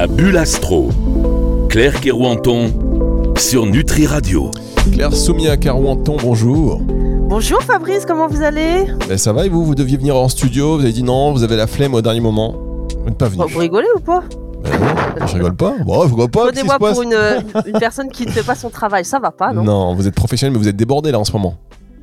La bulle astro. Claire Kerouanton sur Nutri Radio. Claire Soumia Carouanton, bonjour. Bonjour Fabrice, comment vous allez? Ben, ça va et vous? Vous deviez venir en studio, vous avez dit non, vous avez la flemme au dernier moment. Vous n'êtes pas venu. Bon, Vous rigolez ou pas? Ben non, je rigole pas. Bon, je rigole pas. Prenez-moi pour une, une personne qui ne fait pas son travail, ça va pas, non, Non, vous êtes professionnel, mais vous êtes débordé là en ce moment.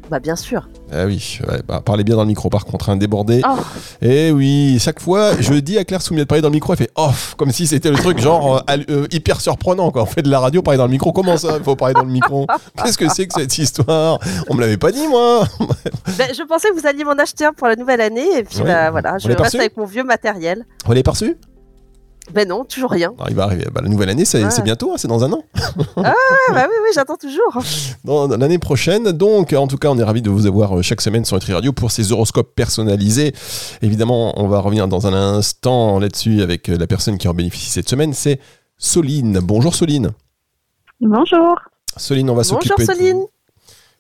Bah bien sûr. Ah oui, ouais, bah, parlez bien dans le micro par contre, un débordé. Oh, Et oui, chaque fois, je dis à Claire Soumia de parler dans le micro, elle fait off, comme si c'était le truc genre euh, euh, hyper surprenant quoi. On fait de la radio, parler dans le micro. Comment ça, il faut parler dans le micro? Qu'est-ce que c'est que cette histoire? On me l'avait pas dit moi. ben, je pensais que vous alliez m'en acheter un pour la nouvelle année et puis bah, voilà, je reste avec mon vieux matériel. Vous l'avez perçu? Ben non, toujours rien. Non, Il va arriver. Bah, la nouvelle année, c'est Ouais. bientôt, hein, c'est dans un an. Ah bah oui, oui, j'attends toujours. dans l'année prochaine. Donc, en tout cas, on est ravis de vous avoir euh, chaque semaine sur Nutri Radio pour ces horoscopes personnalisés. Évidemment, on va revenir dans un instant là-dessus avec euh, la personne qui en bénéficie cette semaine, c'est Soline. Bonjour Soline. Bonjour. Soline, on va Bonjour s'occuper de Soline.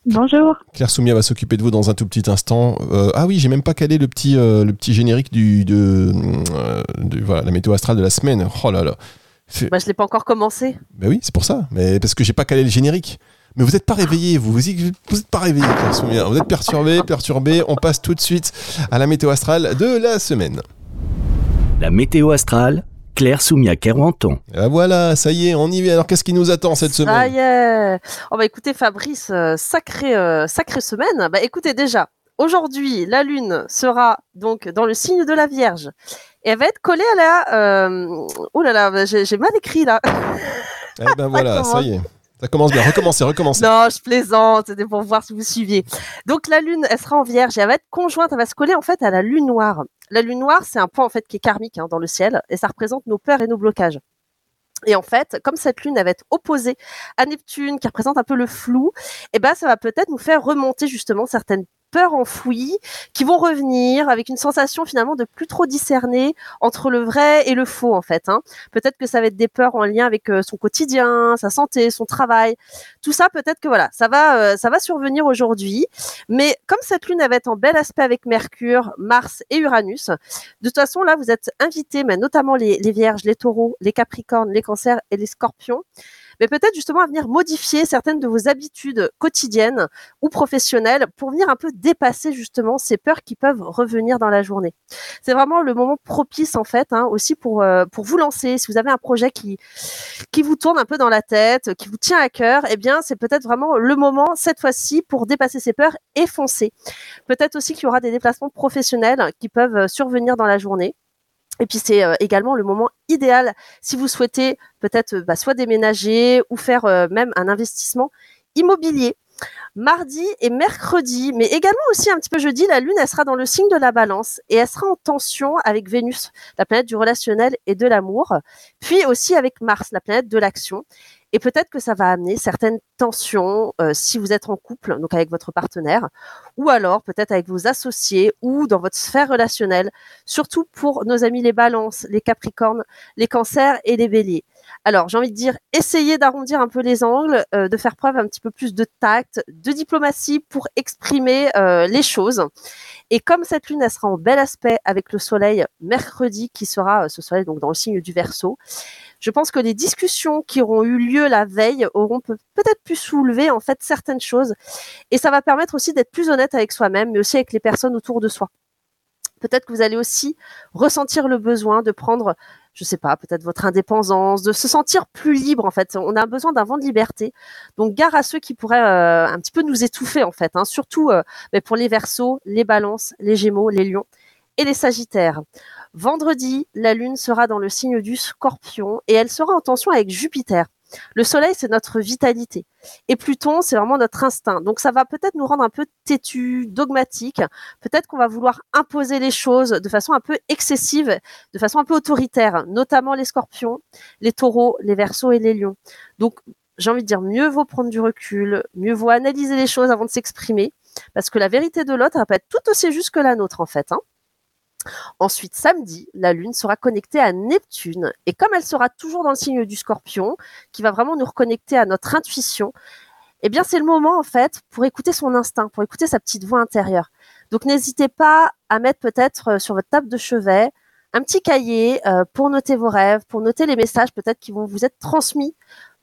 Bonjour. Claire Soumia va s'occuper de vous dans un tout petit instant. Euh, ah oui, j'ai même pas calé le petit, euh, le petit générique du, de, euh, de- voilà, la météo astrale de la semaine. Oh là là. Bah je l'ai pas encore commencé. Ben oui, c'est pour ça. Mais parce que j'ai pas calé le générique. Mais vous n'êtes pas réveillé, vous. Vous n'êtes pas réveillé, Claire Soumia. Vous êtes perturbé, perturbé. On passe tout de suite à la météo astrale de la semaine. La météo astrale, Claire Soumia Kerouanton. Ah, voilà, ça y est, on y va. Alors qu'est-ce qui nous attend cette Ça semaine y est. Oh bah écoutez Fabrice, euh, sacrée, euh, sacrée semaine. Bah écoutez déjà, aujourd'hui la lune sera donc dans le signe de la Vierge et elle va être collée à la. Euh... Oh là là, j'ai j'ai mal écrit là. Eh ben voilà, ça y est. Ça commence bien. Recommencez, recommencez. Non, je plaisante, c'était pour voir si vous suiviez. Donc la lune, elle sera en vierge et elle va être conjointe, elle va se coller en fait à la lune noire. La lune noire, c'est un point en fait qui est karmique hein, dans le ciel et ça représente nos peurs et nos blocages. Et en fait, comme cette lune va être opposée à Neptune, qui représente un peu le flou, eh ben ça va peut-être nous faire remonter justement certaines peurs enfouies qui vont revenir avec une sensation finalement de plus trop discerner entre le vrai et le faux en fait. Hein. Peut-être que ça va être des peurs en lien avec euh, son quotidien, sa santé, son travail, tout ça peut-être que voilà, ça va, euh, ça va survenir aujourd'hui. Mais comme cette lune elle va être en bel aspect avec Mercure, Mars et Uranus, de toute façon là vous êtes invités, mais notamment les, les Vierges, les Taureaux, les Capricornes, les Cancers et les Scorpions, mais peut-être justement à venir modifier certaines de vos habitudes quotidiennes ou professionnelles pour venir un peu dépasser justement ces peurs qui peuvent revenir dans la journée. C'est vraiment le moment propice en fait hein, aussi pour euh, pour vous lancer. Si vous avez un projet qui qui vous tourne un peu dans la tête, qui vous tient à cœur, eh bien, c'est peut-être vraiment le moment, cette fois-ci, pour dépasser ces peurs et foncer. Peut-être aussi qu'il y aura des déplacements professionnels qui peuvent euh, survenir dans la journée. Et puis c'est euh, également le moment idéal si vous souhaitez peut-être bah, soit déménager ou faire euh, même un investissement immobilier. Mardi et mercredi, mais également aussi un petit peu jeudi, la Lune, elle sera dans le signe de la balance et elle sera en tension avec Vénus, la planète du relationnel et de l'amour, puis aussi avec Mars, la planète de l'action. Et peut-être que ça va amener certaines tensions euh, si vous êtes en couple, donc avec votre partenaire, ou alors peut-être avec vos associés ou dans votre sphère relationnelle, surtout pour nos amis les balances, les capricornes, les cancers et les béliers. Alors j'ai envie de dire, essayez d'arrondir un peu les angles, euh, de faire preuve un petit peu plus de tact, de diplomatie pour exprimer euh, les choses. Et comme cette lune, elle sera en bel aspect avec le soleil mercredi, qui sera euh, ce soleil donc dans le signe du Verseau, je pense que les discussions qui auront eu lieu la veille auront peut- peut-être pu soulever en fait certaines choses et ça va permettre aussi d'être plus honnête avec soi-même mais aussi avec les personnes autour de soi. Peut-être que vous allez aussi ressentir le besoin de prendre, je sais pas, peut-être votre indépendance, de se sentir plus libre en fait. On a besoin d'un vent de liberté. Donc gare à ceux qui pourraient euh, un petit peu nous étouffer en fait, hein. surtout euh, pour les Verseaux, les Balances, les Gémeaux, les Lions et les Sagittaires. Vendredi, la Lune sera dans le signe du Scorpion et elle sera en tension avec Jupiter. Le Soleil, c'est notre vitalité. Et Pluton, c'est vraiment notre instinct. Donc ça va peut-être nous rendre un peu têtus, dogmatiques. Peut-être qu'on va vouloir imposer les choses de façon un peu excessive, de façon un peu autoritaire, notamment les scorpions, les taureaux, les versos et les lions. Donc j'ai envie de dire, mieux vaut prendre du recul, mieux vaut analyser les choses avant de s'exprimer, parce que la vérité de l'autre, elle être tout aussi juste que la nôtre, en fait. Hein. Ensuite, samedi, la Lune sera connectée à Neptune. Et comme elle sera toujours dans le signe du scorpion, qui va vraiment nous reconnecter à notre intuition, eh bien, c'est le moment, en fait, pour écouter son instinct, pour écouter sa petite voix intérieure. Donc, n'hésitez pas à mettre peut-être euh, sur votre table de chevet un petit cahier euh, pour noter vos rêves, pour noter les messages peut-être qui vont vous être transmis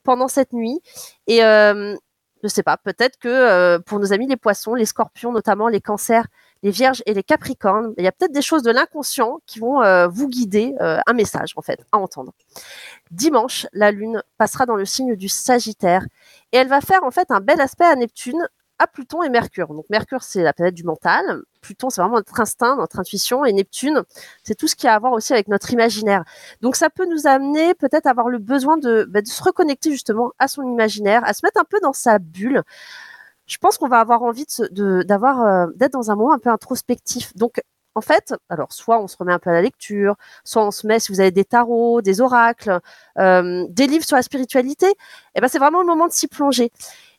pendant cette nuit. Et euh, je sais pas, peut-être que pour nos amis les poissons, les scorpions notamment, les cancers, les vierges et les capricornes, il y a peut-être des choses de l'inconscient qui vont euh, vous guider euh, un message en fait à entendre. Dimanche, la lune passera dans le signe du Sagittaire et elle va faire en fait un bel aspect à Neptune, à Pluton et Mercure. Donc Mercure c'est la planète du mental, Pluton c'est vraiment notre instinct, notre intuition et Neptune c'est tout ce qui a à voir aussi avec notre imaginaire. Donc ça peut nous amener peut-être à avoir le besoin de, bah, de se reconnecter justement à son imaginaire, à se mettre un peu dans sa bulle. Je pense qu'on va avoir envie de d'avoir euh, d'être dans un moment un peu introspectif. Donc en fait, alors soit on se remet un peu à la lecture, soit on se met si vous avez des tarots, des oracles, euh, des livres sur la spiritualité, et ben c'est vraiment le moment de s'y plonger.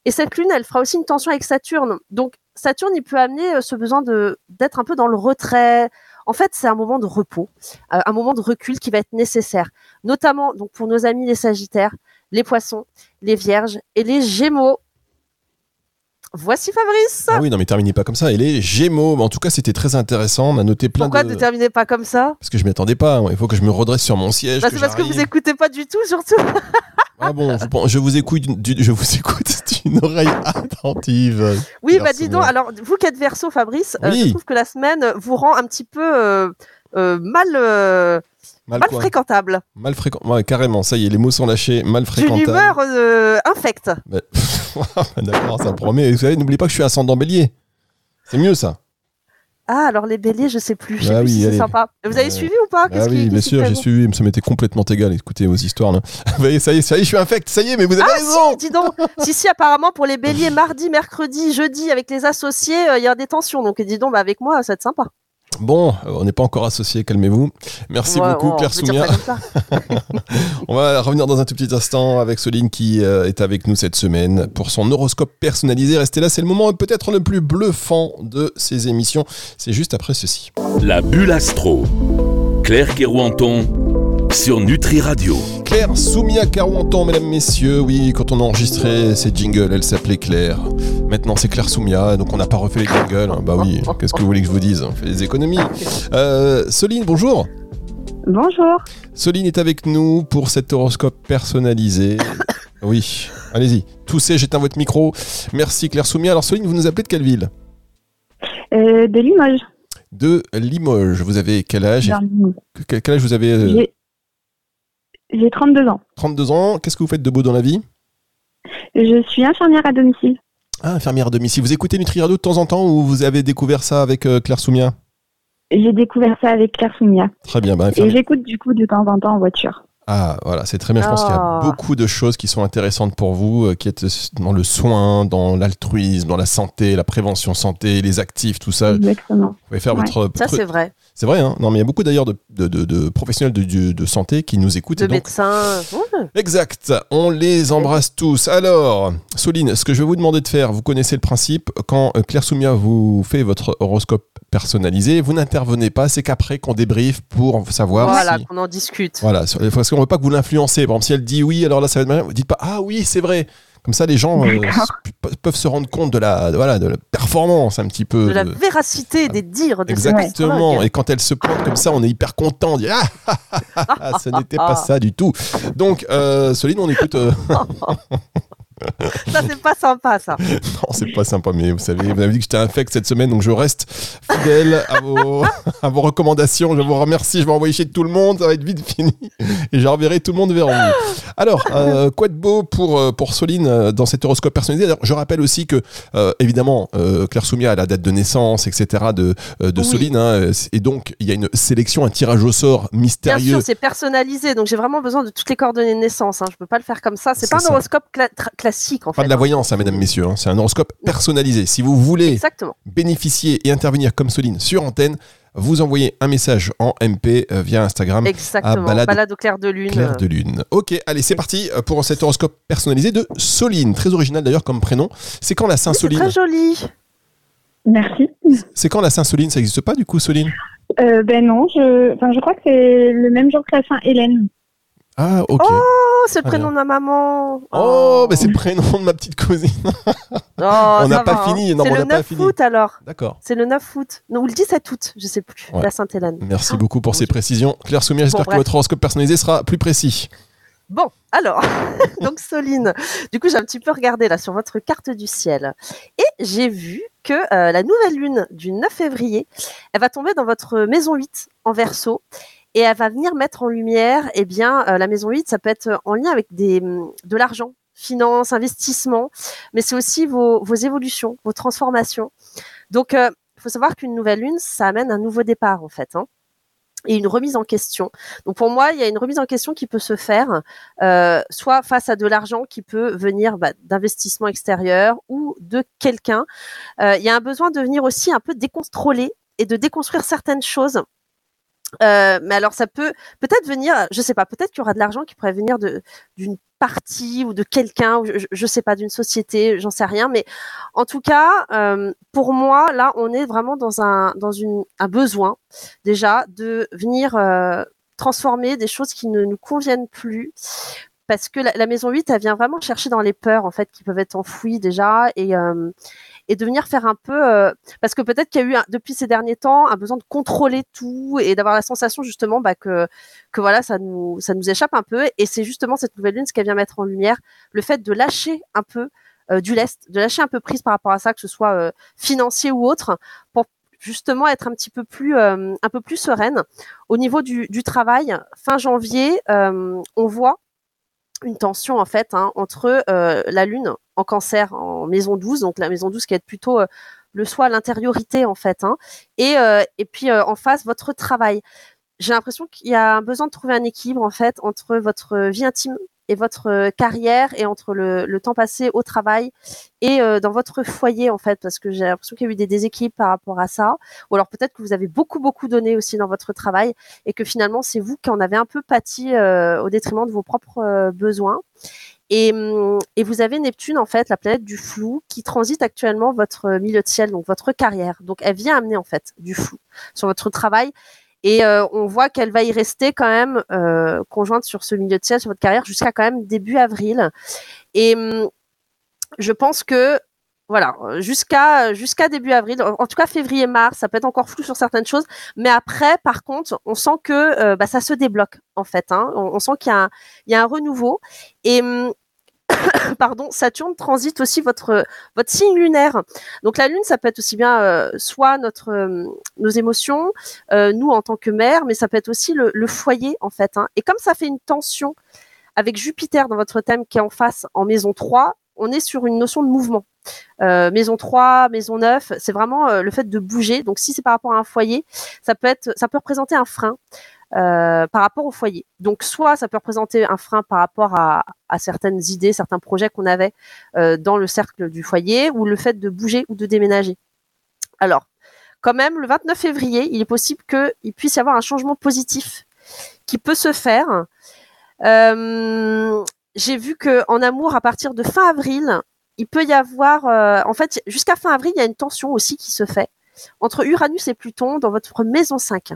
Et cette lune, elle fera aussi une tension avec Saturne. Donc Saturne, il peut amener euh, ce besoin de d'être un peu dans le retrait. En fait, c'est un moment de repos, un moment de recul qui va être nécessaire, notamment donc pour nos amis les Sagittaires, les Poissons, les Vierges et les Gémeaux. Voici Fabrice. Ah oui, non, mais terminez pas comme ça. Et les Gémeaux, mais en tout cas, c'était très intéressant. On a noté plein Pourquoi de. ne terminez pas comme ça? Parce que je m'y attendais pas. Il faut que je me redresse sur mon siège. Bah, C'est parce que vous écoutez pas du tout, surtout. Ah bon, je vous écoute, je vous écoute d'une oreille attentive. Oui, bah dis donc, alors vous qui êtes verso, Fabrice, euh, Oui. je trouve que la semaine vous rend un petit peu euh, euh, mal, euh, Mal, fréquentable. Mal fréquent. Ouais, carrément, ça y est, les mots sont lâchés. Mal D'une fréquentable. humeur euh, infecte. Bah, D'accord, ça promet. Vous savez, n'oubliez pas que je suis ascendant bélier. C'est mieux ça. Ah, alors les béliers, je sais plus. Je sais Bah plus oui, si c'est sympa. Vous avez Ouais. suivi ou pas? Ah oui, bien sûr, j'ai suivi, ça m'était complètement égal. Écoutez vos histoires là. Vous voyez, ça y est, ça y est, je suis infect, ça y est, mais vous avez Ah raison. si, dis donc. si, si, apparemment pour les béliers, mardi, mercredi, jeudi, avec les associés, euh, il y a des tensions. Donc dis donc, bah, avec moi, ça va être sympa. Bon, euh, on n'est pas encore associés, calmez-vous. Merci Ouais, beaucoup, ouais, Claire on Soumia. On va revenir dans un tout petit instant avec Soline qui euh, est avec nous cette semaine pour son horoscope personnalisé. Restez là, c'est le moment peut-être le plus bluffant de ces émissions. C'est juste après ceci. La bulle astro. Claire Kerouanton sur Nutri Radio. Claire Soumia Carouantan, mesdames, messieurs. Oui, quand on a enregistré ces jingles, elle s'appelait Claire. Maintenant, c'est Claire Soumia, donc on n'a pas refait les jingles. Bah oui, qu'est-ce que vous voulez que je vous dise? On fait des économies. Euh, Soline, bonjour. Bonjour. Soline est avec nous pour cet horoscope personnalisé. Oui, allez-y. Toussez, j'éteins votre micro. Merci Claire Soumia. Alors Soline, vous nous appelez de quelle ville? Euh, de Limoges. De Limoges. Vous avez quel âge? Dans Limoges. Quel quel âge vous avez euh, J'ai- J'ai 32 ans. 32 ans. Qu'est-ce que vous faites de beau dans la vie? Je suis infirmière à domicile. Ah, infirmière à domicile. Vous écoutez Nutri Radio de temps en temps ou vous avez découvert ça avec euh, Claire Soumia? J'ai découvert ça avec Claire Soumia. Très bien. Bah, Et j'écoute du coup de temps en temps en voiture. Ah, voilà, c'est très bien. Je pense qu'il y a Ah. beaucoup de choses qui sont intéressantes pour vous, euh, qui êtes dans le soin, dans l'altruisme, dans la santé, la prévention santé, les actifs, tout ça. Vous Exactement. pouvez faire Ouais. votre. Ça, c'est vrai. C'est vrai, hein Non, mais il y a beaucoup d'ailleurs de, de- de- de professionnels de, santé qui nous écoutent. De donc, médecins. Exact, on les embrasse tous. Alors, Soline, ce que je vais vous demander de faire, vous connaissez le principe, quand euh, Claire Soumia vous fait votre horoscope personnalisé, vous n'intervenez pas, c'est qu'après qu'on débriefe pour savoir Voilà, si... qu'on en discute. Voilà, parce qu'on veut pas que vous l'influencez. Par exemple, si elle dit oui, alors là, ça va être mal. Vous dites pas ah oui, c'est vrai. Comme ça, les gens euh, peuvent se rendre compte de la, de- voilà, de la performance un petit peu. De la véracité des dires de Exactement. Et quand elle se pointe comme ça, on est hyper content. On dit ah, ah, ah, ah, ce n'était pas ça du tout. Donc, euh, Soline, on écoute. Ça, c'est pas sympa, ça. Non, c'est pas sympa, mais vous savez, vous avez dit que j'étais infect cette semaine, donc je reste fidèle à vos, à vos recommandations. Je vous remercie, je vais envoyer chez tout le monde, ça va être vite fini, et je reverrai tout le monde vers vous. Alors, euh, quoi de beau pour, euh, pour Soline euh, dans cet horoscope personnalisé? Alors, Je rappelle aussi que, euh, évidemment, euh, Claire Soumia a la date de naissance, etc., de, de Oui. Soline, hein, et donc il y a une sélection, un tirage au sort Bien mystérieux. sûr, c'est personnalisé, donc j'ai vraiment besoin de toutes les coordonnées de naissance. Hein. Je peux pas le faire comme ça. C'est pas un horoscope cla- tra- classique, en Pas fait. de la voyance, hein, mesdames, messieurs, hein, c'est un horoscope personnalisé. Si vous voulez Exactement. bénéficier et intervenir comme Soline sur antenne, vous envoyez un message en MP euh, via Instagram. Exactement. balade- balade... au clair de lune. Claire de Lune. Ok, allez, c'est parti euh, pour cet horoscope personnalisé de Soline. Très original d'ailleurs comme prénom. C'est quand la Oui, Saint-Soline très joli. Merci. C'est quand la Saint-Soline Ça n'existe pas du coup, Soline Euh, ben non, je, enfin, je crois que c'est le même jour que la Saint-Hélène. Ah, ok. Oh, c'est le prénom de ma maman. Oh, mais c'est le prénom de ma petite cousine. Oh, on n'a pas hein. fini. Non, C'est le n'a pas 9 fini. août alors. D'accord. C'est le 9 août. Non, ou le 17 août, je sais plus. Ouais. La Sainte-Hélène. Merci beaucoup pour ces précisions. Claire Soumia, j'espère que votre horoscope personnalisé sera plus précis. Bon, alors, donc Soline, du coup j'ai un petit peu regardé là sur votre carte du ciel et j'ai vu que euh, la nouvelle lune du 9 février, elle va tomber dans votre maison 8 en verso et elle va venir mettre en lumière, eh bien, euh, la maison 8, ça peut être en lien avec hum, de l'argent, finance, investissement, mais c'est aussi vos, évolutions, vos transformations. Donc, il faut savoir qu'une nouvelle lune, ça amène un nouveau départ en fait. Hein et une remise en question. Donc pour moi, il y a une remise en question qui peut se faire, euh, soit face à de l'argent qui peut venir bah, d'investissement extérieur ou de quelqu'un. Euh, il y a un besoin de venir aussi un peu décontrôler et de déconstruire certaines choses. Euh, mais alors ça peut peut-être venir, je sais pas, peut-être qu'il y aura de l'argent qui pourrait venir d'une partie ou de quelqu'un, je, je sais pas, d'une société, j'en sais rien. Mais en tout cas, euh, pour moi, là, on est vraiment dans un dans une un besoin déjà de venir euh, transformer des choses qui ne nous conviennent plus. Parce que la, maison 8, elle vient vraiment chercher dans les peurs en fait qui peuvent être enfouies déjà et et de venir faire un peu euh, parce que peut-être qu'il y a eu depuis ces derniers temps un besoin de contrôler tout et d'avoir la sensation justement bah, que que voilà ça nous ça nous échappe un peu. Et c'est justement cette nouvelle lune ce qu'elle vient mettre en lumière le fait de lâcher un peu euh, du lest de lâcher un peu prise par rapport à ça que ce soit euh, financier ou autre pour justement être un petit peu plus euh, un peu plus sereine. Au niveau du, du travail fin janvier euh, on voit une tension en fait hein, entre euh, la lune en cancer en maison 12 donc la maison 12 qui est plutôt euh, le soi l'intériorité en fait hein, et euh, et puis euh, en face votre travail. J'ai l'impression qu'il y a un besoin de trouver un équilibre en fait entre votre vie intime et votre carrière et entre le, temps passé au travail et dans votre foyer en fait parce que j'ai l'impression qu'il y a eu des déséquilibres par rapport à ça. Ou alors peut-être que vous avez beaucoup beaucoup donné aussi dans votre travail et que finalement c'est vous qui en avez un peu pâti au détriment de vos propres besoins et, hum, et vous avez Neptune en fait la planète du flou qui transite actuellement votre milieu de ciel donc votre carrière donc elle vient amener en fait du flou sur votre travail et euh, on voit qu'elle va y rester quand même euh, conjointe sur ce milieu de ciel, sur votre carrière, jusqu'à quand même début avril. Et hum, je pense que voilà, jusqu'à jusqu'à début avril, en tout cas février-mars, ça peut être encore flou sur certaines choses, mais après, par contre, on sent que euh, bah, ça se débloque en fait. Hein. On, on sent qu'il y, a un- il y a un renouveau. Et hum, pardon, Saturne transite aussi votre votre signe lunaire. Donc la lune, ça peut être aussi bien euh, soit notre euh, nos émotions, euh, nous en tant que mère, mais ça peut être aussi le, le foyer en fait. hein. Et comme ça fait une tension avec Jupiter dans votre thème qui est en face en maison 3, on est sur une notion de mouvement. Euh, maison 3, maison 9, c'est vraiment euh, le fait de bouger. Donc si c'est par rapport à un foyer, ça peut être représenter un frein. euh, par rapport au foyer. Donc soit ça peut représenter un frein par rapport à, certaines idées, certains projets qu'on avait dans le cercle du foyer, ou le fait de bouger ou de déménager. Alors, quand même, le 29 février, il est possible qu'il puisse y avoir un changement positif qui peut se faire. J'ai vu que en amour, à partir de fin avril, il peut y avoir, euh, en fait, jusqu'à fin avril, il y a une tension aussi qui se fait entre Uranus et Pluton dans votre maison 5.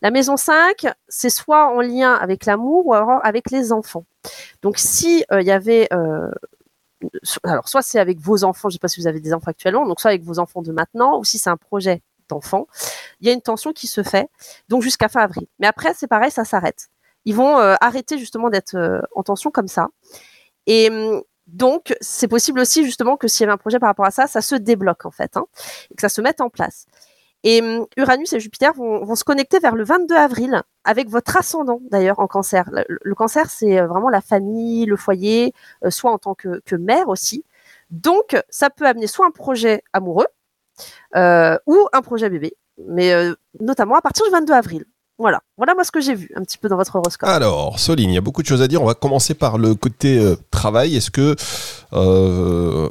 La maison 5, c'est soit en lien avec l'amour ou alors avec les enfants. Donc si euh, il y avait euh, alors soit c'est avec vos enfants, je sais pas si vous avez des enfants actuellement, donc soit avec vos enfants de maintenant ou si c'est un projet d'enfant, il y a une tension qui se fait donc jusqu'à fin avril. Mais après c'est pareil, ça s'arrête. Ils vont euh, arrêter justement d'être euh, en tension comme ça. Et hum, donc, c'est possible aussi justement que s'il y avait un projet par rapport à ça, ça se débloque en fait, hein, et que ça se mette en place. Et hum, Uranus et Jupiter vont, se connecter vers le 22 avril avec votre ascendant d'ailleurs en cancer. Le, cancer, c'est euh, vraiment la famille, le foyer, euh, soit en tant que, que mère aussi. Donc, ça peut amener soit un projet amoureux euh, ou un projet bébé, mais euh, notamment à partir du 22 avril. Voilà, voilà moi ce que j'ai vu un petit peu dans votre horoscope. Alors, Soline, il y a beaucoup de choses à dire. On va commencer par le côté euh, travail. Est-ce que. Euh...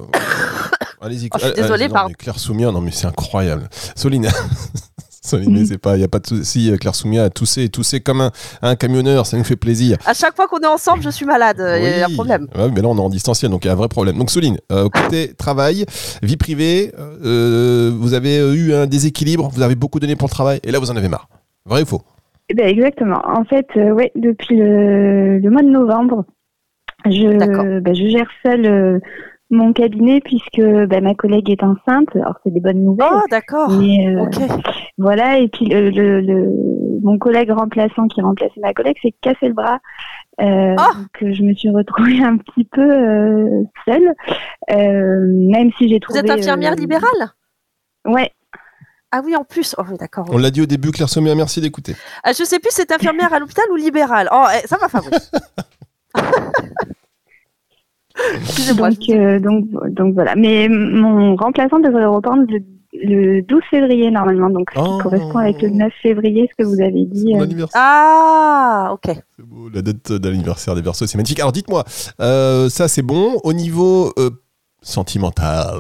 Allez-y. Oh, je suis allez- désolée, pardon. Claire Soumia, non, mais c'est incroyable. Soline. Soline, mais c'est pas, il n'y a pas de souci. Claire Soumia a toussé, toussé comme un, un camionneur, ça nous fait plaisir. À chaque fois qu'on est ensemble, je suis malade, il y a un problème. Ouais, mais là, on est en distanciel, donc il y a un vrai problème. Donc, Soline, euh, côté travail, vie privée, euh, vous avez eu un déséquilibre, vous avez beaucoup donné pour le travail, et là, vous en avez marre. Vrai ou faux? Ben, exactement. En fait, euh, ouais, depuis le, le mois de novembre, je, ben, je gère seule euh, mon cabinet puisque ben, ma collègue est enceinte. Alors, c'est des bonnes nouvelles. Oh, d'accord. euh. Voilà, et puis le, le, le- mon collègue remplaçant qui remplaçait ma collègue s'est cassé le bras. Euh, Ah donc je me suis retrouvée un petit peu euh, seule, même si j'ai Vous trouvé. êtes infirmière libérale? Ouais, Ah oui, en plus. Oh oui, d'accord. On l'a dit au début, Claire Sommier, merci d'écouter. Ah, je sais plus, c'est infirmière à l'hôpital ou libérale. Oh, eh, ça va, Fabrice. Excusez-moi. donc, euh, donc, donc voilà. Mais mon remplaçant devrait reprendre le, le 12 février normalement, donc ce qui Oh. correspond avec le 9 février, ce que vous avez dit. Mon euh. anniversaire. Ah, ok. C'est beau, la date d'anniversaire des Verseaux, c'est magnifique. Alors dites-moi, euh, ça c'est bon. Au niveau euh, sentimental,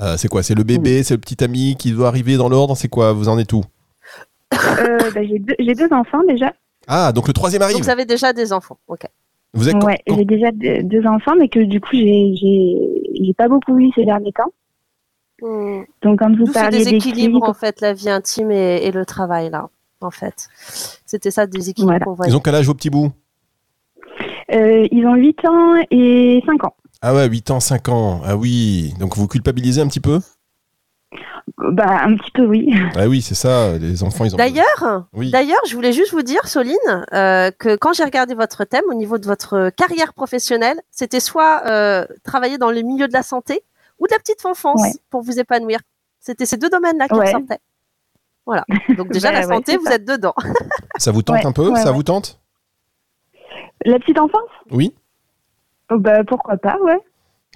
euh, c'est quoi C'est le bébé, c'est le petit ami qui doit arriver dans l'ordre C'est quoi Vous en êtes où Euh, bah, j'ai deux, j'ai deux enfants déjà. Ah, donc le troisième Donc arrive. vous avez déjà des enfants. Ok. Vous êtes Ouais, quand- j'ai déjà deux, deux enfants, mais que du coup j'ai j'ai j'ai pas beaucoup eu ces derniers temps. Hmm. Donc quand vous D'où ce déséquilibre, en fait, la vie intime et, et le travail, là. En fait. C'était ça, le déséquilibre Voilà. qu'on voyait. Ils ont quel âge vos petits bouts euh, ils ont 8 ans et 5 ans. Ah ouais, 8 ans, 5 ans. Ah oui. Donc vous culpabilisez un petit peu? Bah un petit peu oui. Ah oui, c'est ça. Les enfants, ils ont. D'ailleurs, Oui. D'ailleurs, je voulais juste vous dire, Soline, euh, que quand j'ai regardé votre thème au niveau de votre carrière professionnelle, c'était soit euh, travailler dans le milieu de la santé ou de la petite enfance Ouais. pour vous épanouir. C'était ces deux domaines-là qui Ouais. ressortaient. Voilà. Donc déjà, Bah la santé, vous ça. êtes dedans. Ça vous tente Ouais, un peu? Ouais, Ça ouais. vous tente? La petite enfance? Oui. Oh, Bah pourquoi pas, ouais.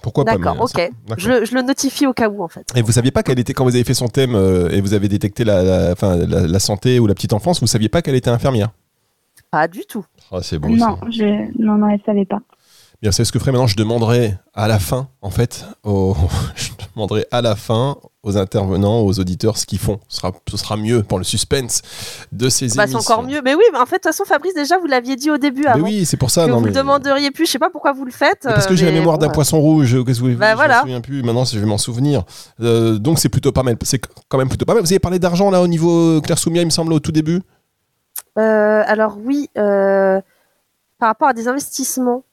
Pourquoi pas D'accord, ok. Je, le- je le notifie au cas où, en fait. Et vous saviez pas quelle était quand vous avez fait son thème euh, et vous avez détecté la, la, enfin, la, la santé ou la petite enfance, vous saviez pas qu'elle était infirmière? Pas du tout. Ah, c'est beau. Non, ça. je non non, elle savait pas. Bien, c'est ce que je ferai maintenant. Je demanderai à la fin, en fait, aux- je demanderai à la fin aux intervenants, aux auditeurs, ce qu'ils font. Ce sera, ce sera mieux pour le suspense de ces Bah, c'est encore mieux. Mais oui, mais en fait, de toute façon, Fabrice, déjà, vous l'aviez dit au début Mais oui, c'est pour ça. que non, vous mais- le demanderiez plus. Je sais pas pourquoi vous le faites. Mais parce que euh, j'ai la mémoire bon, d'un poisson rouge. Qu'est-ce que vous Bah, Je voilà. me souviens plus. Maintenant, je vais m'en souvenir. Euh, donc, c'est plutôt pas mal. C'est quand même plutôt pas mal. Vous avez parlé d'argent là au niveau Claire Soumia, il me semble, au tout début? Euh, alors oui, euh, par rapport à des investissements.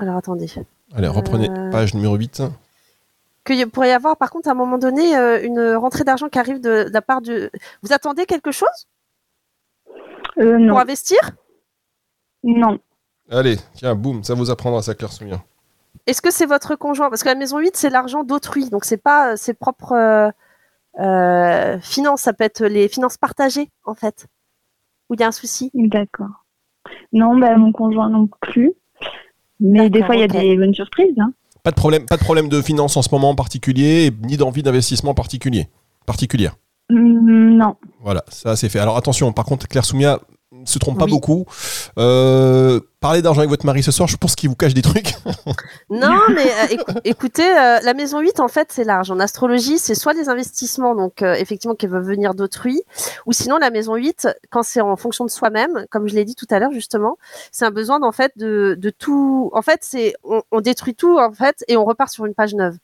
Alors attendez. Allez, reprenez Euh. page numéro 8. Qu'il pourrait y avoir par contre à un moment donné euh, une rentrée d'argent qui arrive de, de la part de... Vous attendez quelque chose? Euh, non, pour investir? Non. Allez, tiens, boum, ça vous apprendra ça, Claire Soumia. Est-ce que c'est votre conjoint? Parce que la maison 8, c'est l'argent d'autrui. Donc c'est pas euh, ses propres euh, euh, finances. Ça peut être les finances partagées en fait. Où il y a un souci. D'accord. Non, bah mon conjoint non plus. Mais des fois il y a des bonnes surprises. Hein. Pas de problème, pas de problème de finance en ce moment en particulier, ni d'envie d'investissement particulier, particulière. Hum, non. Voilà, ça c'est fait. Alors attention, par contre, Claire Soumia ne se trompe pas beaucoup. Euh, parlez d'argent avec votre mari ce soir, je pense qu'il vous cache des trucs. Non, mais euh, écou- écoutez, euh, la maison 8, en fait, c'est large. En astrologie, c'est soit des investissements, donc effectivement, qui veulent venir d'autrui, ou sinon la maison 8, quand c'est en fonction de soi-même, comme je l'ai dit tout à l'heure, justement, c'est un besoin, en fait, de, tout. En fait, c'est on, on détruit tout, en fait, et on repart sur une page neuve.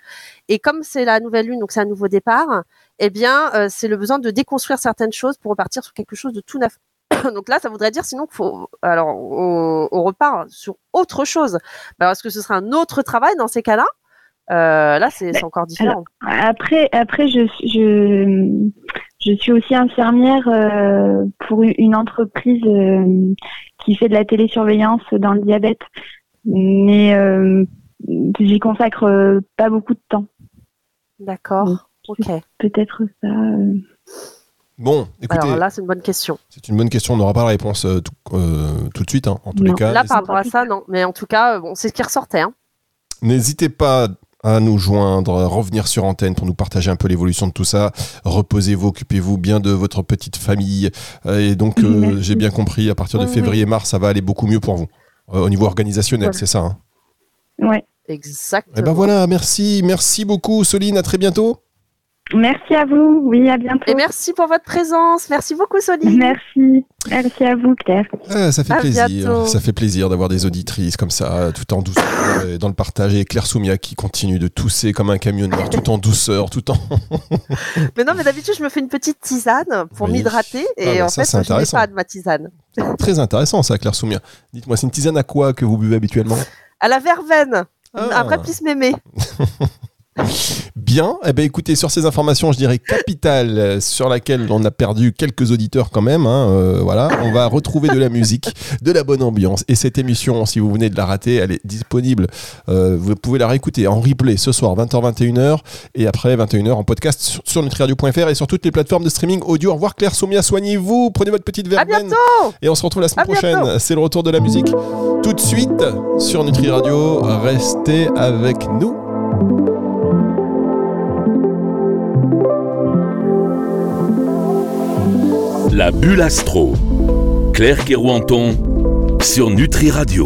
Et comme c'est la nouvelle lune, donc c'est un nouveau départ, eh bien, c'est le besoin de déconstruire certaines choses pour repartir sur quelque chose de tout neuf. Donc là, ça voudrait dire sinon qu'il faut. Alors, on, on repart sur autre chose. Alors, est-ce que ce sera un autre travail dans ces cas-là Euh, Là, c'est c'est encore différent. Après, après je, je, je suis aussi infirmière euh, pour une entreprise euh, qui fait de la télésurveillance dans le diabète. Mais j'y consacre pas beaucoup de temps. D'accord. Ok. Peut-être ça. Bon, écoutez, Alors là, c'est une bonne question. c'est une bonne question, on n'aura pas la réponse euh, tout, euh, tout de suite, hein, en tous les Non. cas. Là, Mais par rapport à ça, non. Mais en tout cas, euh, bon, c'est ce qui ressortait. Hein. N'hésitez pas à nous joindre, à revenir sur antenne pour nous partager un peu l'évolution de tout ça. Reposez-vous, occupez-vous bien de votre petite famille. Et donc, euh, Merci. j'ai bien compris, à partir de Oui, février-mars, ça va aller beaucoup mieux pour vous. Euh, au niveau organisationnel, c'est ça. hein. Ouais. Exactement. Eh ben voilà, merci, merci beaucoup, Soline, à très bientôt. Merci à vous. Oui, à bientôt. Et merci pour votre présence. Merci beaucoup, Soline. Merci. Merci à vous, Claire. Ah, ça fait À plaisir. bientôt. Ça fait plaisir d'avoir des auditrices comme ça, tout en douceur, et dans le partage. Et Claire Soumia qui continue de tousser comme un camionneur, tout en douceur, tout en. Mais non, mais d'habitude, je me fais une petite tisane pour Oui. m'hydrater. Et Ah, bah en ça, fait, c'est je n'ai intéressant. pas de ma tisane. Très intéressant ça, Claire Soumia. Dites-moi, c'est une tisane à quoi que vous buvez habituellement? À la verveine. Ah. Un vrai pisse mémé. Bien. Eh ben, écoutez, sur ces informations, je dirais capitales, euh, sur laquelle on a perdu quelques auditeurs quand même. hein, euh, voilà, on va retrouver de la musique, de la bonne ambiance. Et cette émission, si vous venez de la rater, elle est disponible. Euh, vous pouvez la réécouter en replay ce soir, 20h-21h, et après 21h en podcast sur, sur nutriradio.fr et sur toutes les plateformes de streaming audio. Au revoir Claire Soumia, soignez-vous, prenez votre petite À verveine. bientôt. Et on se retrouve la semaine À prochaine. C'est le retour de la musique. Tout de suite sur Nutri Radio. Restez avec nous. La bulle astro. Claire Kerouanton sur Nutri Radio.